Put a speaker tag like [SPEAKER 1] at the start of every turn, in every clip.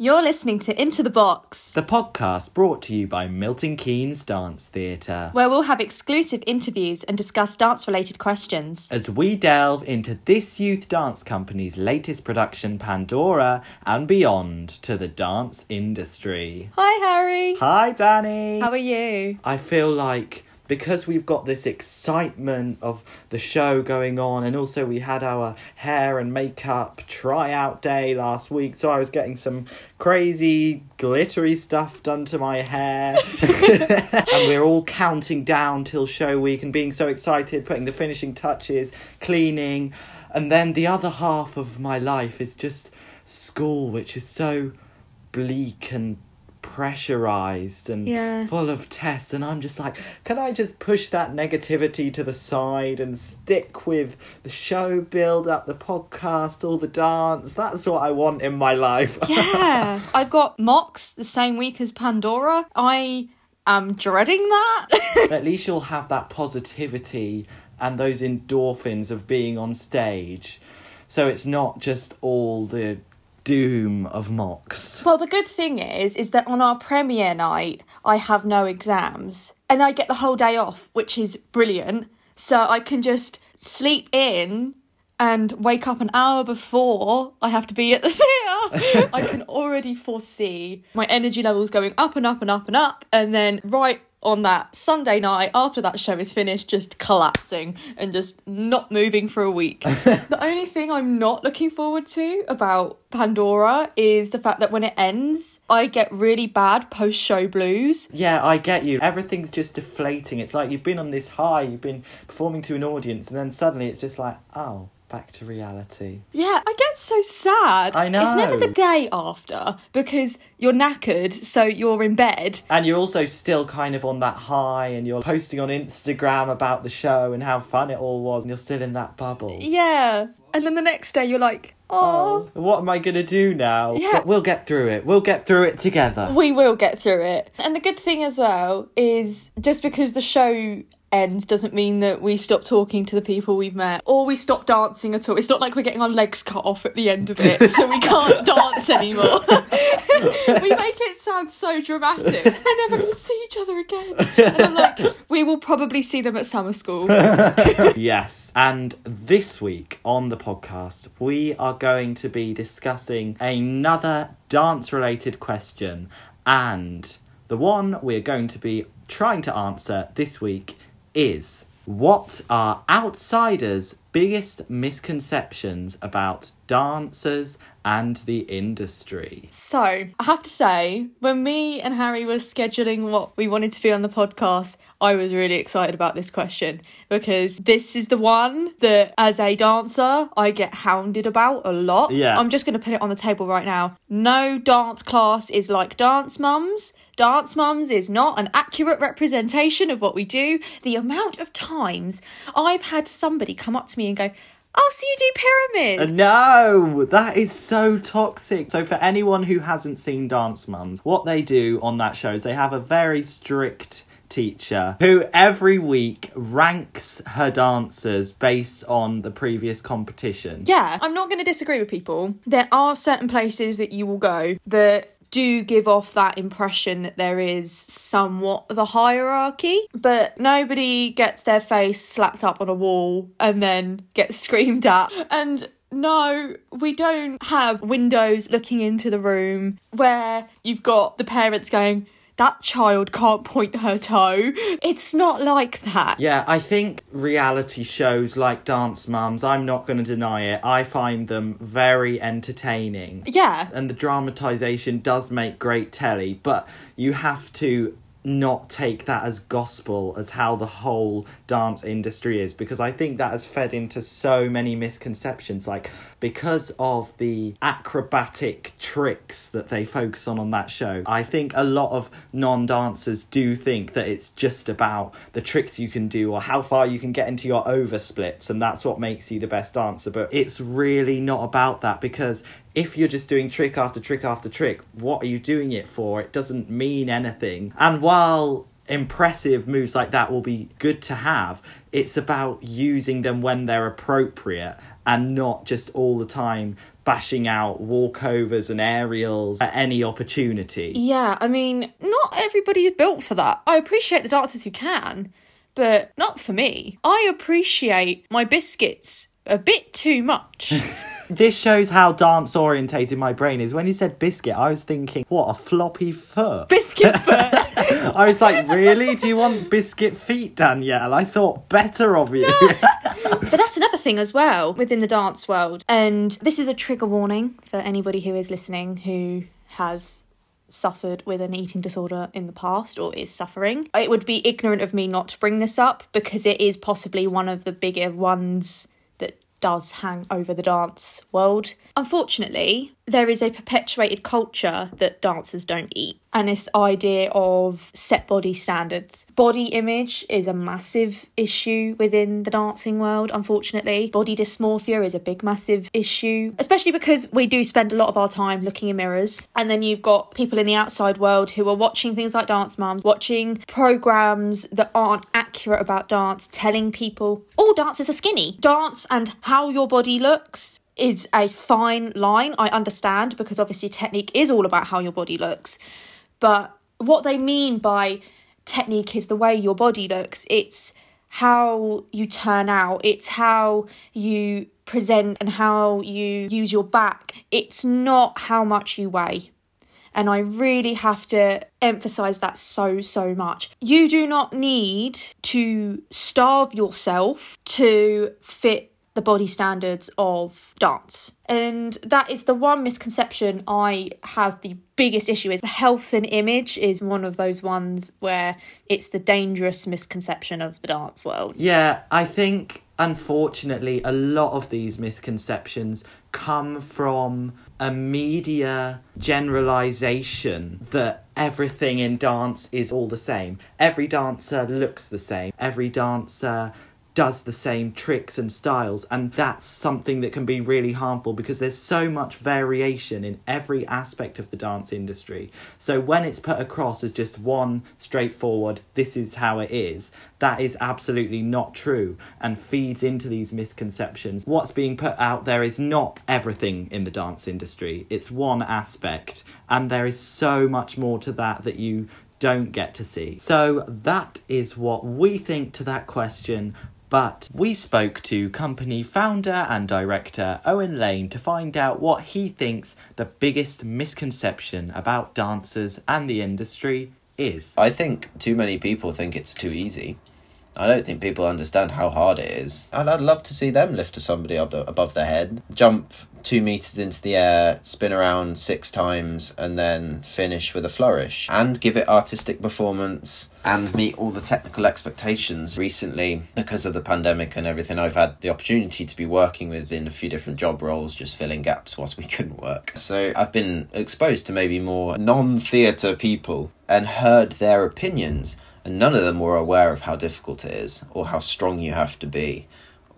[SPEAKER 1] You're listening to Into the Box,
[SPEAKER 2] The podcast brought to you by Milton Keynes Dance Theatre.
[SPEAKER 1] where we'll have exclusive interviews and discuss dance related questions.
[SPEAKER 2] As we delve into this youth dance company's latest production, Pandora, and beyond to the dance industry.
[SPEAKER 1] Hi, Harry.
[SPEAKER 2] Hi, Danny.
[SPEAKER 1] How are you?
[SPEAKER 2] I feel like because we've got this excitement of the show going on, and also we had our hair and makeup tryout day last week, so I was getting some crazy glittery stuff done to my hair. and we're all counting down till show week and being so excited, putting the finishing touches, cleaning. And then the other half of my life is just school, which is so bleak and pressurized and
[SPEAKER 1] Yeah.
[SPEAKER 2] full of tests and I'm just like can I just push that negativity to the side and stick with the show build up the podcast all the dance that's what I want in my life
[SPEAKER 1] Yeah. I've got mocks the same week as Pandora. I am dreading that.
[SPEAKER 2] at least you'll have that positivity and those endorphins of being on stage so it's not just all the doom of mocks
[SPEAKER 1] well, the good thing is, is that on our premiere night, I have no exams and I get the whole day off, which is brilliant. So I can just sleep in and wake up an hour before I have to be at the theatre. I can already foresee my energy levels going up and up and up and up, and then right on that Sunday night after that show is finished, just collapsing and just not moving for a week. the only thing I'm not looking forward to about Pandora is the fact that when it ends, I get really bad post show blues.
[SPEAKER 2] Yeah, I get you. Everything's just deflating. It's like you've been on this high, you've been performing to an audience, and then suddenly it's just like, oh, back to reality.
[SPEAKER 1] Yeah, I get so sad.
[SPEAKER 2] I know.
[SPEAKER 1] It's never the day after because you're knackered, so you're in bed.
[SPEAKER 2] And you're also still kind of on that high, and you're posting on Instagram about the show and how fun it all was, and you're still in that bubble.
[SPEAKER 1] Yeah. And then the next day you're like, oh,
[SPEAKER 2] What am I gonna do now?
[SPEAKER 1] Yeah.
[SPEAKER 2] But we'll get through it. We'll get through it together.
[SPEAKER 1] we will get through it. And the good thing as well is just because the show ends doesn't mean that we stop talking to the people we've met or we stop dancing at all. It's not like we're getting our legs cut off at the end of it, so we can't dance anymore. we make it sound so dramatic. We're never going to see each other again. And I'm like, we will probably see them at summer school.
[SPEAKER 2] Yes. And this week on the podcast, we are going to be discussing another dance related question. And the one we're going to be trying to answer this week is What are outsiders' biggest misconceptions about dancers and the industry?
[SPEAKER 1] So, I have to say, when me and Harry were scheduling what we wanted to be on the podcast, I was really excited about this question because this is the one that, as a dancer, I get hounded about a lot.
[SPEAKER 2] Yeah.
[SPEAKER 1] I'm just going to put it on the table right now. No dance class is like Dance Mums. Dance Mums is not an accurate representation of what we do. The amount of times I've had somebody come up to me and go, Oh, so you do pyramid?
[SPEAKER 2] Uh, no, that is so toxic. So, for anyone who hasn't seen Dance Mums, what they do on that show is they have a very strict teacher who every week ranks her dancers based on the previous competition.
[SPEAKER 1] Yeah, I'm not going to disagree with people. There are certain places that you will go that do give off that impression that there is somewhat of a hierarchy, but nobody gets their face slapped up on a wall and then gets screamed at. And no, we don't have windows looking into the room where you've got the parents going, that child can't point her toe. It's not like that.
[SPEAKER 2] Yeah, I think reality shows like Dance Mums, I'm not going to deny it, I find them very entertaining.
[SPEAKER 1] Yeah.
[SPEAKER 2] and the dramatization does make great telly, but you have to not take that as gospel as how the whole dance industry is because I think that has fed into so many misconceptions like because of the acrobatic tricks that they focus on on that show I think a lot of non-dancers do think that it's just about the tricks you can do or how far you can get into your oversplits and that's what makes you the best dancer but it's really not about that because if you're just doing trick after trick after trick, what are you doing it for? It doesn't mean anything. And while impressive moves like that will be good to have, it's about using them when they're appropriate and not just all the time bashing out walkovers and aerials at any opportunity.
[SPEAKER 1] Yeah, I mean, not everybody is built for that. I appreciate the dancers who can, but not for me. I appreciate my biscuits a bit too much.
[SPEAKER 2] This shows how dance orientated my brain is. When you said biscuit, I was thinking, what, a floppy foot?
[SPEAKER 1] Biscuit foot.
[SPEAKER 2] I was like, really? Do you want biscuit feet, Danielle? I thought better of you.
[SPEAKER 1] but that's another thing as well within the dance world. And this is a trigger warning for anybody who is listening who has suffered with an eating disorder in the past or is suffering. It would be ignorant of me not to bring this up because it is possibly one of the bigger ones does hang over the dance world. Unfortunately, there is a perpetuated culture that dancers don't eat, and this idea of set body standards. Body image is a massive issue within the dancing world, unfortunately. Body dysmorphia is a big, massive issue, especially because we do spend a lot of our time looking in mirrors. And then you've got people in the outside world who are watching things like Dance Moms, watching programs that aren't accurate about dance, telling people all dancers are skinny. Dance and how your body looks is a fine line. I understand because obviously technique is all about how your body looks. But what they mean by technique is the way your body looks. It's how you turn out, it's how you present and how you use your back. It's not how much you weigh. And I really have to emphasize that so, so much. You do not need to starve yourself to fit the body standards of dance. And that is the one misconception I have the biggest issue with. Health and image is one of those ones where it's the dangerous misconception of the dance world.
[SPEAKER 2] Yeah, I think unfortunately a lot of these misconceptions come from a media generalization that everything in dance is all the same. Every dancer looks the same. Every dancer does the same tricks and styles and that's something that can be really harmful because there's so much variation in every aspect of the dance industry so when it's put across as just one straightforward this is how it is that is absolutely not true and feeds into these misconceptions what's being put out there is not everything in the dance industry it's one aspect and there is so much more to that that you don't get to see. So that is what we think to that question. But we spoke to company founder and director Owen Lane to find out what he thinks the biggest misconception about dancers and the industry is.
[SPEAKER 3] I think too many people think it's too easy. I don't think people understand how hard it is. And I'd love to see them lift somebody above their head, jump two meters into the air, spin around six times, and then finish with a flourish and give it artistic performance and meet all the technical expectations. Recently, because of the pandemic and everything, I've had the opportunity to be working within a few different job roles, just filling gaps whilst we couldn't work. So I've been exposed to maybe more non theatre people and heard their opinions, and none of them were aware of how difficult it is or how strong you have to be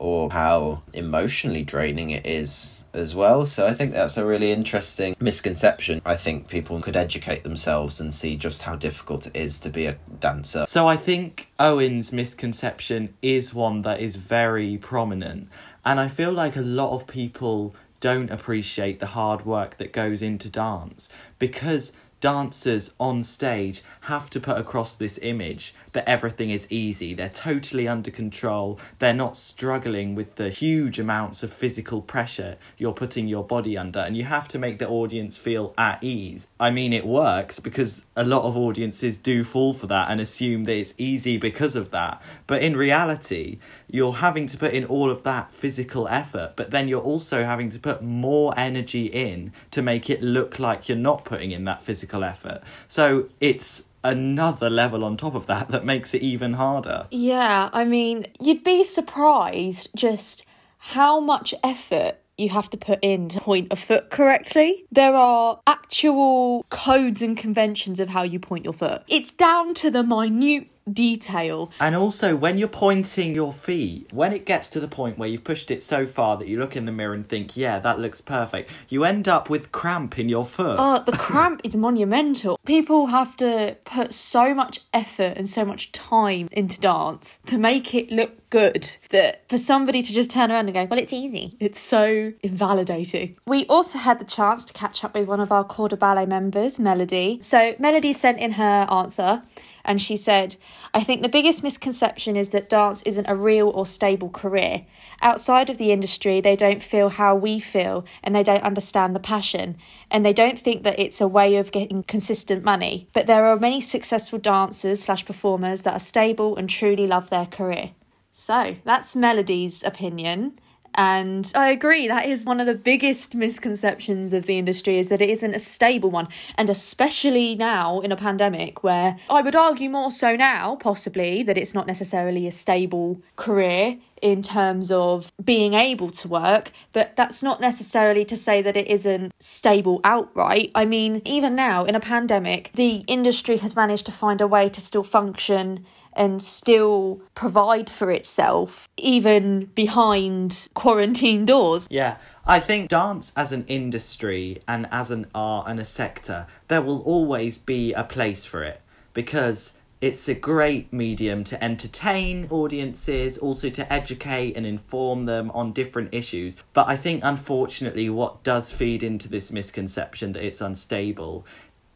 [SPEAKER 3] or how emotionally draining it is as well. So I think that's a really interesting misconception. I think people could educate themselves and see just how difficult it is to be a dancer.
[SPEAKER 2] So I think Owen's misconception is one that is very prominent. And I feel like a lot of people don't appreciate the hard work that goes into dance because dancers on stage have to put across this image that everything is easy. They're totally under control. They're not struggling with the huge amounts of physical pressure you're putting your body under. And you have to make the audience feel at ease. I mean, it works because a lot of audiences do fall for that and assume that it's easy because of that. But in reality, you're having to put in all of that physical effort, but then you're also having to put more energy in to make it look like you're not putting in that physical effort. So it's another level on top of that that makes it even harder.
[SPEAKER 1] Yeah, I mean, you'd be surprised just how much effort you have to put in to point a foot correctly. There are actual codes and conventions of how you point your foot. It's down to the minute detail.
[SPEAKER 2] And also, when you're pointing your feet, when it gets to the point where you've pushed it so far that you look in the mirror and think, yeah, that looks perfect, you end up with cramp in your foot.
[SPEAKER 1] Oh, the cramp is monumental. People have to put so much effort and so much time into dance to make it look good that for somebody to just turn around and go, well, it's easy. It's so invalidating. We also had the chance to catch up with one of our Corps de Ballet members, Melody. So Melody sent in her answer and she said, I think the biggest misconception is that dance isn't a real or stable career. Outside of the industry, they don't feel how we feel and they don't understand the passion and they don't think that it's a way of getting consistent money. But there are many successful dancers slash performers that are stable and truly love their career. So that's Melody's opinion. And I agree, that is one of the biggest misconceptions of the industry is that it isn't a stable one. And especially now in a pandemic, where I would argue more so now, possibly, that it's not necessarily a stable career in terms of being able to work, but that's not necessarily to say that it isn't stable outright. I mean, even now in a pandemic, the industry has managed to find a way to still function and still provide for itself, even behind quarantine doors.
[SPEAKER 2] Yeah, I think dance as an industry and as an art and a sector, there will always be a place for it because it's a great medium to entertain audiences, also to educate and inform them on different issues. But I think, unfortunately, what does feed into this misconception that it's unstable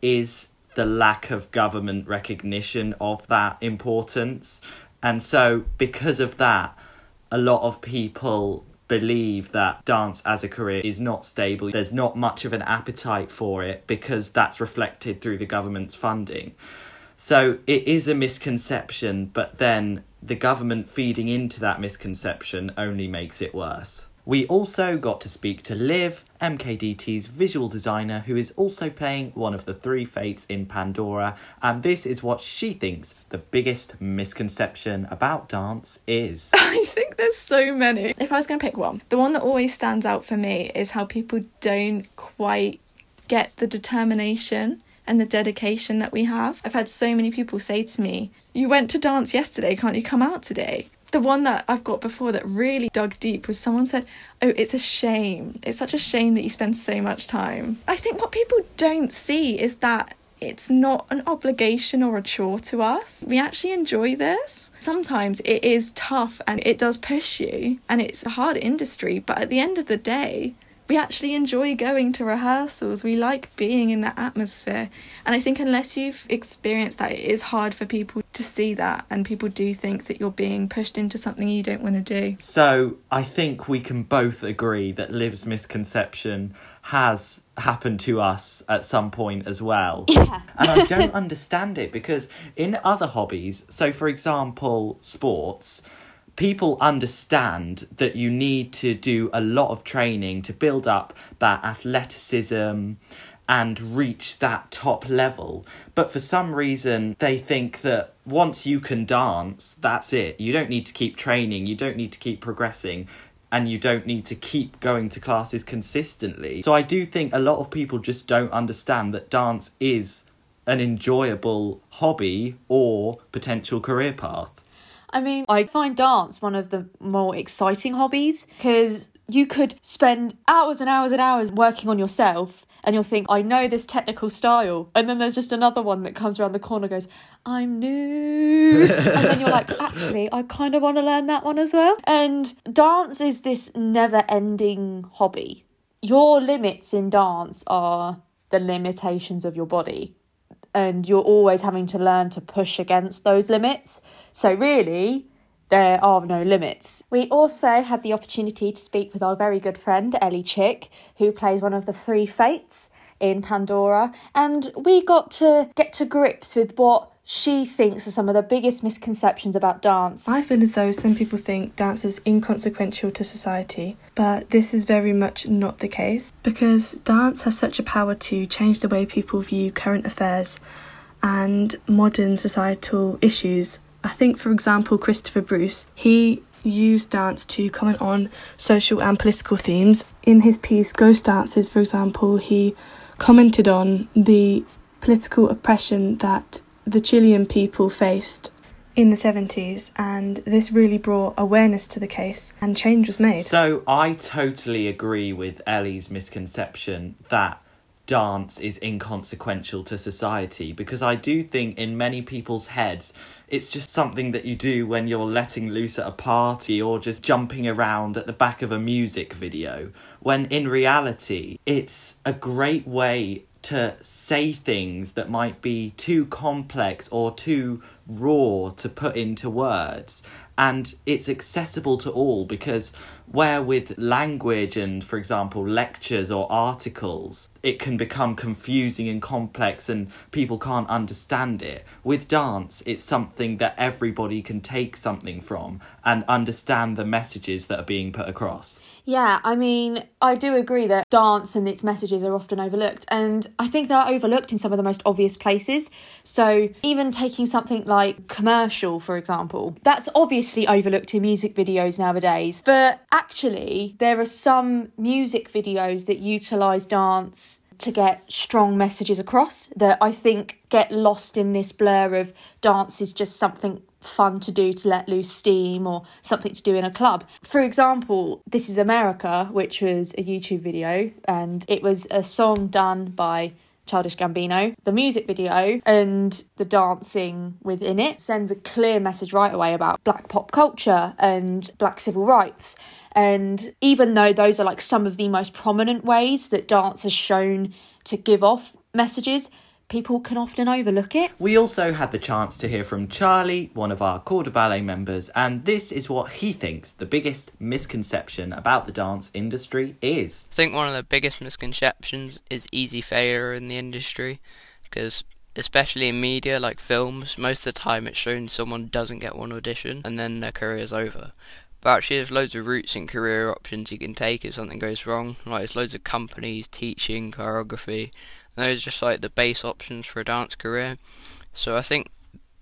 [SPEAKER 2] is the lack of government recognition of that importance. And so, because of that, a lot of people believe that dance as a career is not stable. There's not much of an appetite for it because that's reflected through the government's funding. So it is a misconception, but then the government feeding into that misconception only makes it worse. We also got to speak to Liv, MKDT's visual designer, who is also playing one of the three fates in Pandora, and this is what she thinks the biggest misconception about dance is.
[SPEAKER 4] I think there's so many. If I was going to pick one, the one that always stands out for me is how people don't quite get the determination and the dedication that we have. I've had so many people say to me, You went to dance yesterday, can't you come out today? The one that I've got before that really dug deep was someone said, Oh, it's a shame. It's such a shame that you spend so much time. I think what people don't see is that it's not an obligation or a chore to us. We actually enjoy this. Sometimes it is tough and it does push you, and it's a hard industry, but at the end of the day, we actually enjoy going to rehearsals. We like being in that atmosphere. And I think unless you've experienced that, it is hard for people to see that. And people do think that you're being pushed into something you don't want to do.
[SPEAKER 2] So I think we can both agree that Liv's misconception has happened to us at some point as well.
[SPEAKER 1] Yeah.
[SPEAKER 2] and I don't understand it because in other hobbies, so for example, sports, people understand that you need to do a lot of training to build up that athleticism and reach that top level. But for some reason, they think that once you can dance, that's it. You don't need to keep training, you don't need to keep progressing. And you don't need to keep going to classes consistently. So, I do think a lot of people just don't understand that dance is an enjoyable hobby or potential career path.
[SPEAKER 1] I mean, I find dance one of the more exciting hobbies because you could spend hours and hours and hours working on yourself and you'll think, I know this technical style. And then there's just another one that comes around the corner goes, I'm new. and then you're like, actually, I kind of want to learn that one as well. And dance is this never ending hobby. Your limits in dance are the limitations of your body and you're always having to learn to push against those limits. So, really, there are no limits. We also had the opportunity to speak with our very good friend Ellie Chick, who plays one of the three fates in Pandora, and we got to get to grips with what she thinks are some of the biggest misconceptions about dance.
[SPEAKER 5] I feel as though some people think dance is inconsequential to society, but this is very much not the case because dance has such a power to change the way people view current affairs and modern societal issues. I think, for example, Christopher Bruce, he used dance to comment on social and political themes. In his piece, Ghost Dances, for example, he commented on the political oppression that the Chilean people faced in the 70s, and this really brought awareness to the case, and change was made.
[SPEAKER 2] So I totally agree with Ellie's misconception that dance is inconsequential to society because I do think in many people's heads it's just something that you do when you're letting loose at a party or just jumping around at the back of a music video when in reality it's a great way to say things that might be too complex or too raw to put into words. And it's accessible to all because where with language and for example lectures or articles it can become confusing and complex and people can't understand it with dance it's something that everybody can take something from and understand the messages that are being put across
[SPEAKER 1] Yeah, I mean, I do agree that dance and its messages are often overlooked, and I think they're overlooked in some of the most obvious places. So, even taking something like commercial, for example, that's obviously overlooked in music videos nowadays. But actually, there are some music videos that utilize dance to get strong messages across that I think get lost in this blur of dance is just something fun to do to let loose steam or something to do in a club. For example, This is America, which was a YouTube video, and it was a song done by Childish Gambino. The music video and the dancing within it sends a clear message right away about black pop culture and black civil rights. And even though those are like some of the most prominent ways that dance has shown to give off messages, people can often overlook it.
[SPEAKER 2] We also had the chance to hear from Charlie, one of our Corps de Ballet members, and this is what he thinks the biggest misconception about the dance industry is.
[SPEAKER 6] I think one of the biggest misconceptions is easy failure in the industry because especially in media like films most of the time it's shown someone doesn't get one audition and then their career's over but actually there's loads of routes and career options you can take if something goes wrong. Like there's loads of companies teaching choreography. And those are just like the base options for a dance career. So i think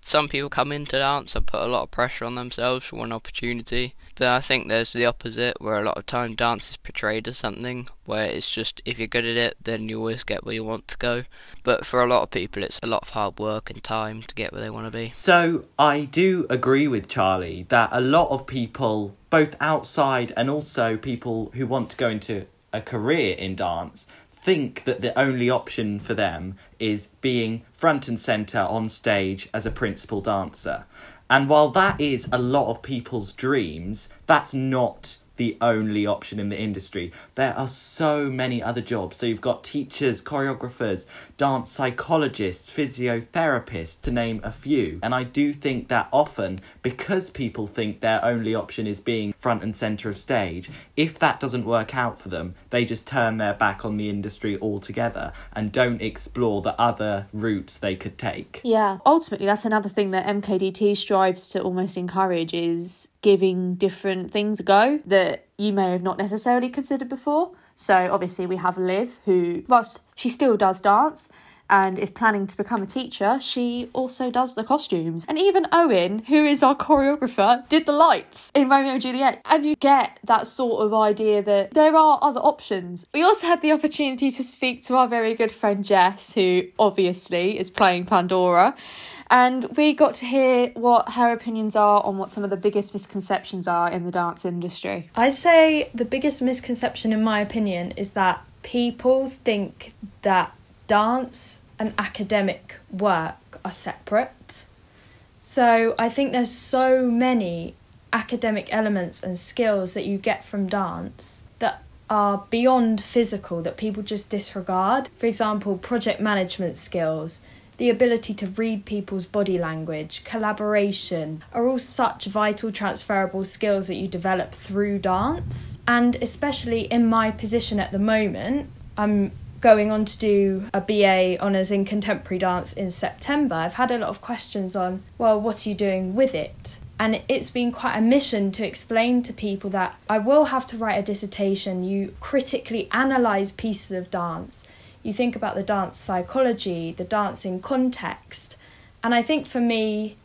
[SPEAKER 6] some people come into dance and put a lot of pressure on themselves for one opportunity. But I think there's the opposite, where a lot of time dance is portrayed as something where it's just if you're good at it, then you always get where you want to go. But for a lot of people, it's a lot of hard work and time to get where they want to be.
[SPEAKER 2] So I do agree with Charlie that a lot of people, both outside and also people who want to go into a career in dance, think that the only option for them is being front and centre on stage as a principal dancer. And while that is a lot of people's dreams, that's not the only option in the industry. There are so many other jobs. So you've got teachers, choreographers, dance psychologists, physiotherapists, to name a few. And I do think that often, because people think their only option is being front and centre of stage, if that doesn't work out for them, they just turn their back on the industry altogether and don't explore the other routes they could take.
[SPEAKER 1] Yeah, ultimately, that's another thing that MKDT strives to almost encourage is giving different things a go that you may have not necessarily considered before. So, obviously, we have Liv, who, whilst she still does dance and is planning to become a teacher, she also does the costumes. And even Owen, who is our choreographer, did the lights in Romeo and Juliet. And you get that sort of idea that there are other options. We also had the opportunity to speak to our very good friend Jess, who obviously is playing Pandora. And we got to hear what her opinions are on what some of the biggest misconceptions are in the dance industry.
[SPEAKER 5] I'd say the biggest misconception, in my opinion, is that people think that dance and academic work are separate. So I think there's so many academic elements and skills that you get from dance that are beyond physical that people just disregard. For example, project management skills, the ability to read people's body language, collaboration are all such vital transferable skills that you develop through dance. And especially in my position at the moment, I'm going on to do a BA honours in contemporary dance in September. I've had a lot of questions on, well, what are you doing with it? And it's been quite a mission to explain to people that I will have to write a dissertation. You critically analyse pieces of dance you think about the dance psychology, the dancing context. And I think for me,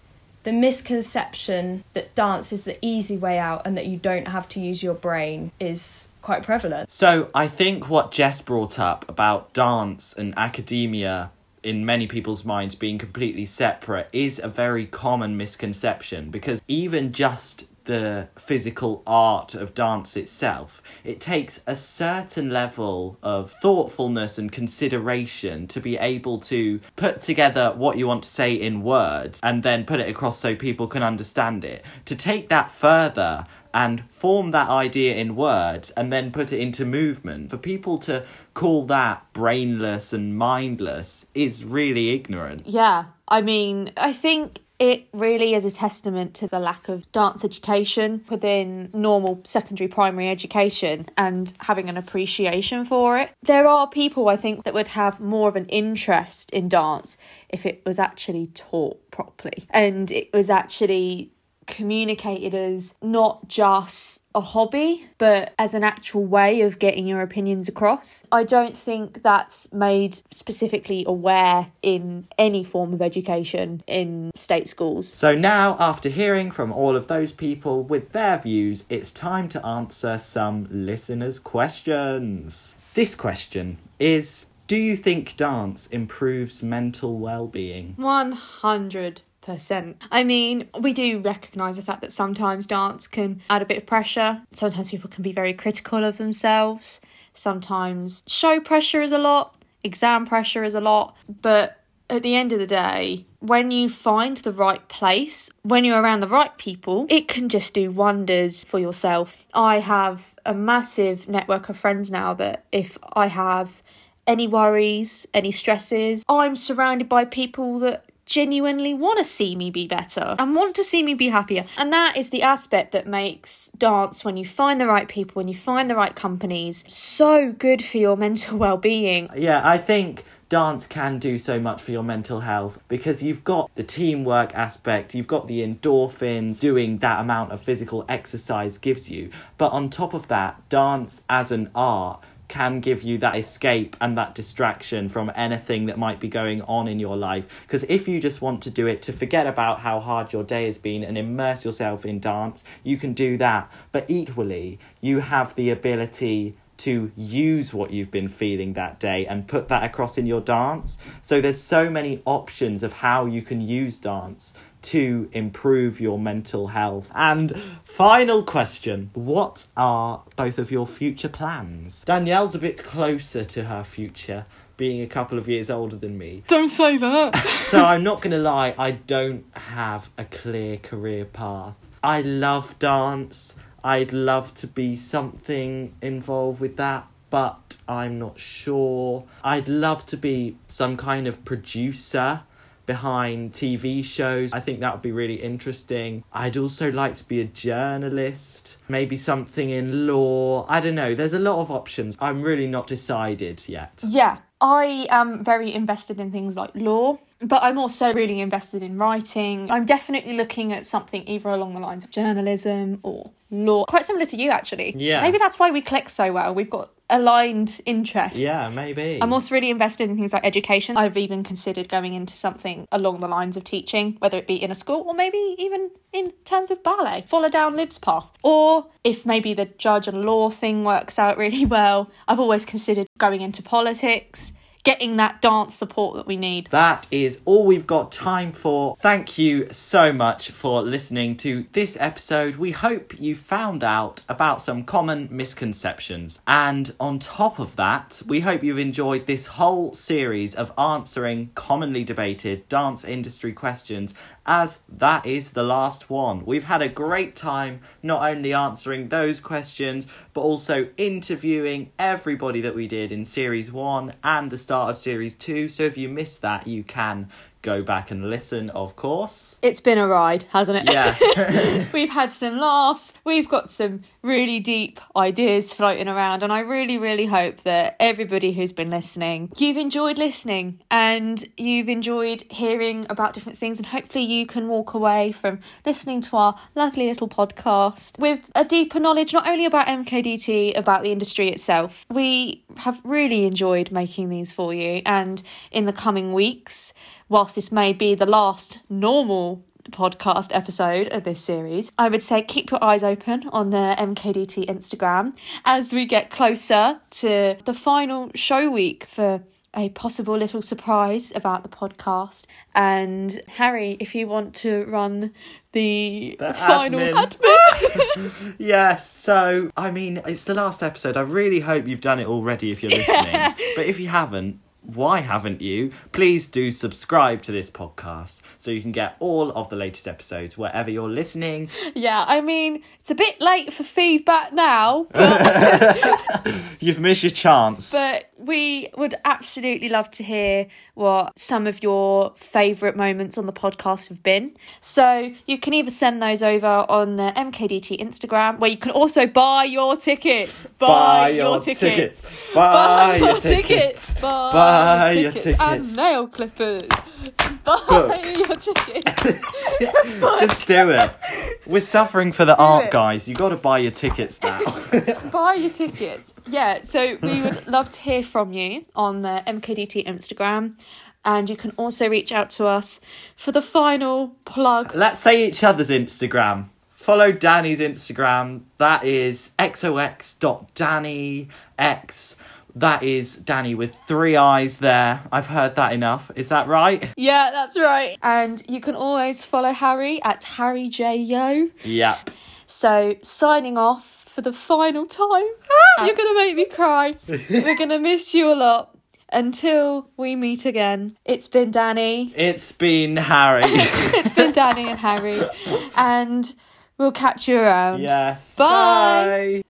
[SPEAKER 5] the misconception that dance is the easy way out and that you don't have to use your brain is quite prevalent.
[SPEAKER 2] So I think what Jess brought up about dance and academia in many people's minds being completely separate is a very common misconception because even just the physical art of dance itself. It takes a certain level of thoughtfulness and consideration to be able to put together what you want to say in words and then put it across so people can understand it. To take that further and form that idea in words and then put it into movement, for people to call that brainless and mindless is really ignorant.
[SPEAKER 1] Yeah, I mean, I think it really is a testament to the lack of dance education within normal secondary primary education and having an appreciation for it. There are people I think that would have more of an interest in dance if it was actually taught properly and it was actually communicated as not just a hobby, but as an actual way of getting your opinions across. I don't think that's made specifically aware in any form of education in state schools.
[SPEAKER 2] So now, after hearing from all of those people with their views, it's time to answer some listeners' questions. This question is Do you think dance improves mental well being?
[SPEAKER 1] 100 percent. I mean, we do recognise the fact that sometimes dance can add a bit of pressure. Sometimes people can be very critical of themselves. Sometimes show pressure is a lot, exam pressure is a lot, but at the end of the day, when you find the right place, when you're around the right people, it can just do wonders for yourself. I have a massive network of friends now that if I have any worries, any stresses, I'm surrounded by people that genuinely want to see me be better and want to see me be happier. And that is the aspect that makes dance, when you find the right people, when you find the right companies, so good for your mental well being.
[SPEAKER 2] Yeah, I think dance can do so much for your mental health because you've got the teamwork aspect, you've got the endorphins doing that amount of physical exercise gives you. But on top of that, dance as an art can give you that escape and that distraction from anything that might be going on in your life. Because if you just want to do it to forget about how hard your day has been and immerse yourself in dance, you can do that. But equally, you have the ability to use what you've been feeling that day and put that across in your dance. So there's so many options of how you can use dance to improve your mental health. And final question What are both of your future plans? Danielle's a bit closer to her future, being a couple of years older than me.
[SPEAKER 1] Don't say that.
[SPEAKER 2] so I'm not going to lie, I don't have a clear career path. I love dance. I'd love to be something involved with that, but I'm not sure. I'd love to be some kind of producer behind TV shows. I think that would be really interesting. I'd also like to be a journalist, maybe something in law. I don't know. There's a lot of options. I'm really not decided yet.
[SPEAKER 1] Yeah, I am very invested in things like law, but I'm also really invested in writing. I'm definitely looking at something either along the lines of journalism or law. Quite similar to you, actually.
[SPEAKER 2] Yeah.
[SPEAKER 1] Maybe that's why we click so well. We've got aligned interests.
[SPEAKER 2] Yeah, maybe.
[SPEAKER 1] I'm also really invested in things like education. I've even considered going into something along the lines of teaching, whether it be in a school or maybe even in terms of ballet. Follow down Liv's path. Or if maybe the judge and law thing works out really well, I've always considered going into politics getting that dance support that we need.
[SPEAKER 2] That is all we've got time for. Thank you so much for listening to this episode. We hope you found out about some common misconceptions. And on top of that, we hope you've enjoyed this whole series of answering commonly debated dance industry questions as that is the last one. We've had a great time not only answering those questions, but also interviewing everybody that we did in series one and the start of series two. So if you missed that, you can go back and listen, of course.
[SPEAKER 1] It's been a ride, hasn't it?
[SPEAKER 2] Yeah.
[SPEAKER 1] We've had some laughs, we've got some really deep ideas floating around, and I really, really hope that everybody who's been listening, you've enjoyed listening and you've enjoyed hearing about different things, and hopefully you can walk away from listening to our lovely little podcast with a deeper knowledge not only about MKDT, about the industry itself. We have really enjoyed making these for you, and in the coming weeks, whilst this may be the last normal podcast episode of this series, I would say keep your eyes open on the MKDT Instagram as we get closer to the final show week for a possible little surprise about the podcast. And Harry, if you want to run the,
[SPEAKER 2] The
[SPEAKER 1] final
[SPEAKER 2] admin.
[SPEAKER 1] admin.
[SPEAKER 2] Yes, so I mean, it's the last episode. I really hope you've done it already if you're listening. but if you haven't, why haven't you? Please do subscribe to this podcast so you can get all of the latest episodes wherever you're listening.
[SPEAKER 1] yeah, I mean, it's a bit late for feedback now, but
[SPEAKER 2] You've missed your chance.
[SPEAKER 1] But we would absolutely love to hear what some of your favourite moments on the podcast have been. So you can either send those over on the MKDT Instagram, where you can also buy your tickets. Buy, your, tickets.
[SPEAKER 2] Buy, your tickets.
[SPEAKER 1] Buy,
[SPEAKER 2] Buy
[SPEAKER 1] your
[SPEAKER 2] your
[SPEAKER 1] tickets. And nail clippers. Buy
[SPEAKER 2] Book.
[SPEAKER 1] your tickets.
[SPEAKER 2] Just do it. We're suffering for the art,
[SPEAKER 1] it.
[SPEAKER 2] guys. You got to buy your tickets now.
[SPEAKER 1] buy your tickets. Yeah, so we would love to hear from you on the MKDT Instagram. And you can also reach out to us for the final plug.
[SPEAKER 2] Let's say each other's Instagram. Follow Danny's Instagram. That is xox.dannyx. That is Danny with three eyes there. I've heard that enough. Is that right?
[SPEAKER 1] Yeah, that's right. And you can always follow Harry at Harry J Yo.
[SPEAKER 2] Yep.
[SPEAKER 1] So signing off for the final time. Ah! You're gonna make me cry. We're gonna miss you a lot. Until we meet again. It's been Danny.
[SPEAKER 2] It's been Harry.
[SPEAKER 1] It's been Danny and Harry. And we'll catch you around.
[SPEAKER 2] yes.
[SPEAKER 1] Bye.
[SPEAKER 2] Bye.